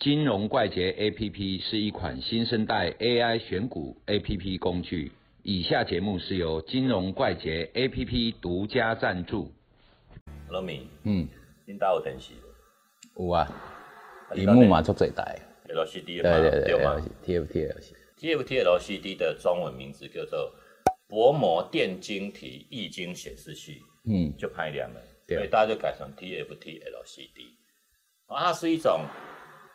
金融怪杰 APP 是一款新生代 AI 选股 APP 工具。以下节目是由金融怪杰 APP 独家赞助。老米，嗯，恁家有电视无？有啊，荧幕嘛做最大。？LCD 对对对吗，TFT LCD。？TFT LCD 的中文名字叫做薄膜电晶体液晶显示器，嗯，就拍两了，所以大家就改成 TFT LCD。啊，它是一种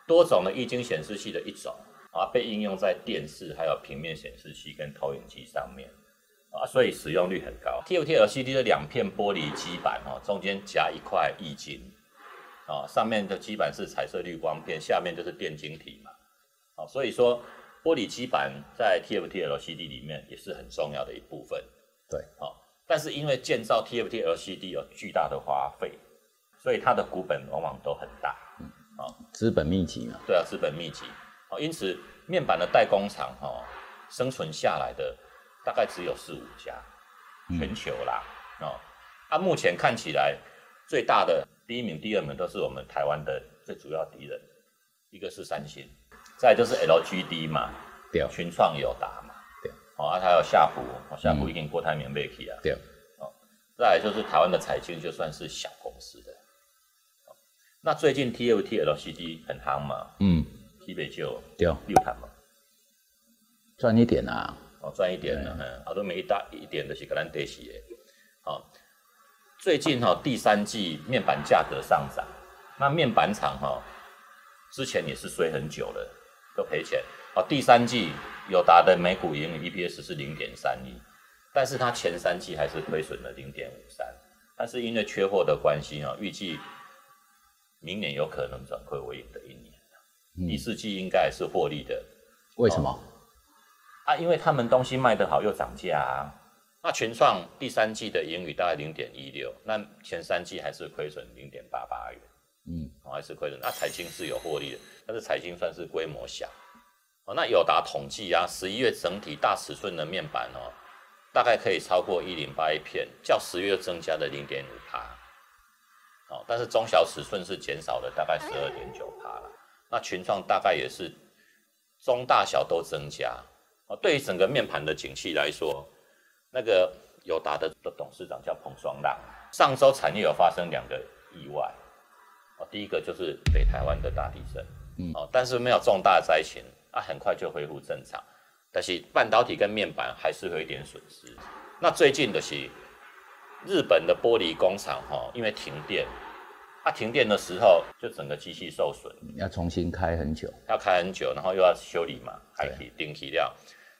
多种的液晶显示器的一种啊，被应用在电视、还有平面显示器跟投影机上面啊，所以使用率很高。TFT LCD 的两片玻璃基板哦，中间夹一块液晶啊，上面的基板是彩色滤光片，下面就是电晶体嘛。啊，所以说玻璃基板在 TFT LCD 里面也是很重要的一部分。对，好、但是因为建造 TFT LCD 有巨大的花费，所以它的股本往往都很大。资本密集嘛。对啊，资本密集。好、因此面板的代工厂哈、生存下来的大概只有四五家，全球啦。哦，啊，目前看起来最大的第一名、第二名都是我们台湾的最主要敌人，一个是三星，再就是 LGD 嘛，对群创、友达嘛，对，哦，啊，还有夏普，哦夏普已经郭台铭被去啊，对，哦再来就是台湾的彩晶，就算是小那最近 TFT LCD 很夯嘛，嗯，基本就对，六谈嘛，赚一点啊。哦，赚一点啊，嗯，好多没一大一点的是格兰德西的，好，最近哈、第三季面板价格上涨，那面板厂哈、之前也是衰很久了，都赔钱，哦，第三季友达的每股盈利 EPS 是零点三一，但是它前三季还是亏损了零点五三，但是因为缺货的关系啊，预计明年有可能转亏为盈的一年，第四季应该也是获利的，为什么？啊，因为他们东西卖得好又涨价啊。那群创第三季的盈余大概零点一六，那前三季还是亏损零点八八元，嗯，哦，还是亏损。那彩晶是有获利的，但是彩晶算是规模小。哦，那友达统计啊，十一月整体大尺寸的面板哦，大概可以超过一零八一片，较十月增加的零点五帕。哦，但是中小尺寸是减少了大概十二点九帕了。那群创大概也是中大小都增加。哦，对于整个面盘的景气来说，那个友达的的董事长叫彭双浪，上周产业有发生两个意外。哦，第一个就是北台湾的大地震，嗯哦，但是没有重大灾情，啊，很快就恢复正常。但是半导体跟面板还是会有一点损失。那最近的是日本的玻璃工厂哈、因为停电，它、停电的时候就整个机器受损，要重新开很久。要开很久，然后又要修理嘛，还可以定期料，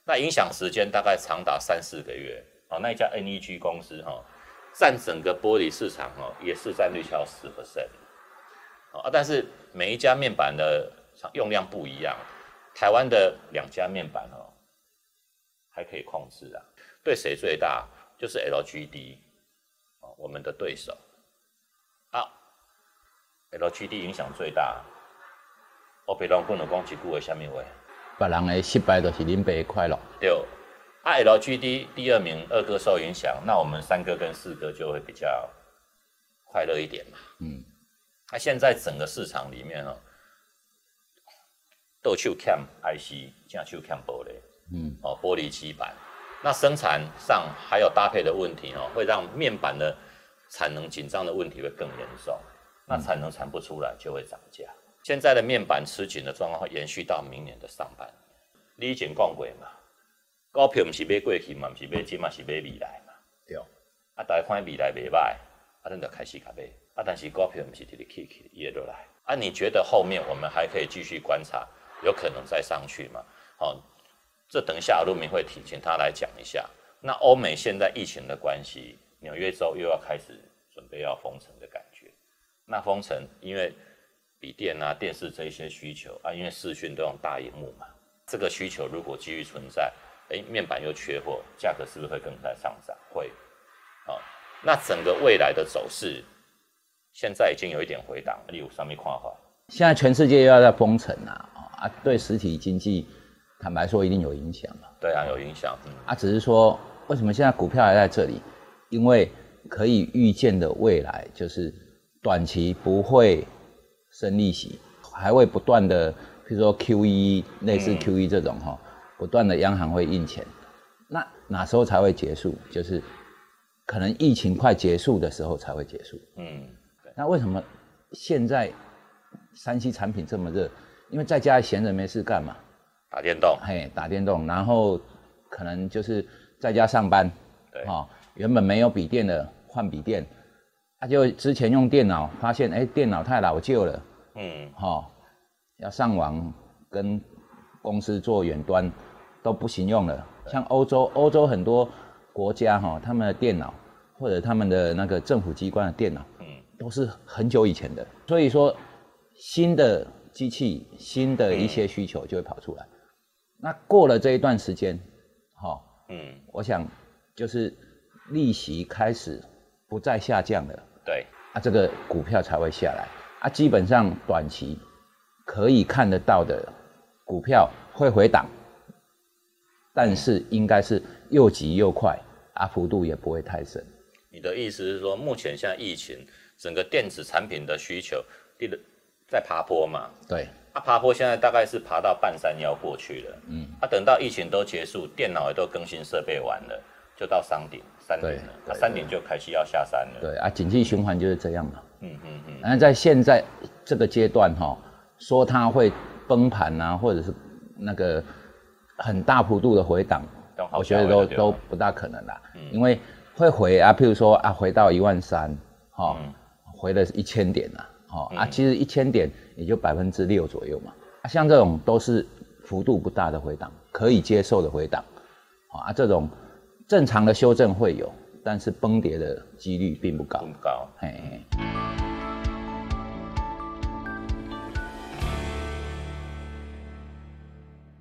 那影响时间大概长达三四个月。哦，那一家 NEG 公司哈、占整个玻璃市场哦，也是占率超十 percent。啊，但是每一家面板的用量不一样，台湾的两家面板哦，还可以控制啊。对谁最大？就是 LGD 哦，我们的对手啊，LGD 影响最大。我别拢讲了讲一句话，下面话别人的失败就是恁爸的快乐。对。啊，LGD 第二名，二哥受影响，那我们三哥跟四哥就会比较快乐一点嘛。嗯，那、现在整个市场里面哦，豆手欠 IC，正手欠玻璃，嗯，哦，玻璃基板，那生产上还有搭配的问题哦，会让面板的产能紧张的问题会更严重。那产能产不出来就会涨价。现在的面板吃紧的状况会延续到明年的上半年。你以前讲过嘛，股票不是买过去嘛，不是买今嘛是买未来嘛。对。啊，大家看未来袂歹，啊，咱就开始甲买。啊，但是股票不是直直起起，跌落来。啊，你觉得后面我们还可以继续观察，有可能再上去吗？好、这等一下陆明会提，请他来讲一下。那欧美现在疫情的关系，纽约州又要开始准备要封城的感觉。那封城，因为笔电啊、电视这一些需求啊，因为视讯都用大荧幕嘛，这个需求如果继续存在，哎，面板又缺货，价格是不是会更在上涨？会，啊、那整个未来的走势，现在已经有一点回档，例如上面看法，现在全世界又要在封城啊，哦啊，对实体经济，坦白说一定有影响嘛。对啊，有影响，嗯，啊，只是说为什么现在股票还在这里？因为可以预见的未来就是短期不会升利息，还会不断的，比如说 QE 类似 QE 这种哈，不断的央行会印钱，那哪时候才会结束？就是可能疫情快结束的时候才会结束。嗯，那为什么现在山西产品这么热？因为在家闲着没事干嘛，打电动，嘿，打电动，然后可能就是在家上班，对，哦，原本没有笔电的换笔电，他、就之前用电脑，发现哎电脑太老旧了，嗯，哈、要上网跟公司做远端都不行用了。像欧洲，欧洲很多国家哈、他们的电脑或者他们的那个政府机关的电脑，嗯，都是很久以前的。所以说，新的机器、新的一些需求就会跑出来。那过了这一段时间，哈、嗯，我想就是利息开始不再下降了。对，啊，这个股票才会下来啊。基本上短期可以看得到的股票会回档，但是应该是又急又快，啊，幅度也不会太深。你的意思是说，目前现在疫情，整个电子产品的需求，第的在爬坡嘛？对，啊，爬坡现在大概是爬到半山腰过去了。嗯，啊，等到疫情都结束，电脑也都更新设备完了，就到山顶，山顶对了，啊，对山顶就开始要下山了。对啊，经济循环就是这样嘛。嗯嗯嗯，那在现在这个阶段哈、说它会崩盘啊，或者是那个很大幅度的回档我觉得都都不大可能啦。因为会回啊，譬如说啊，回到一万三，哈、回了一千点啦，哈、啊，其实一千点也就百分之六左右嘛。啊，像这种都是幅度不大的回档，可以接受的回档，啊，这种正常的修正会有，但是崩跌的几率并不高不。高。嘿嘿。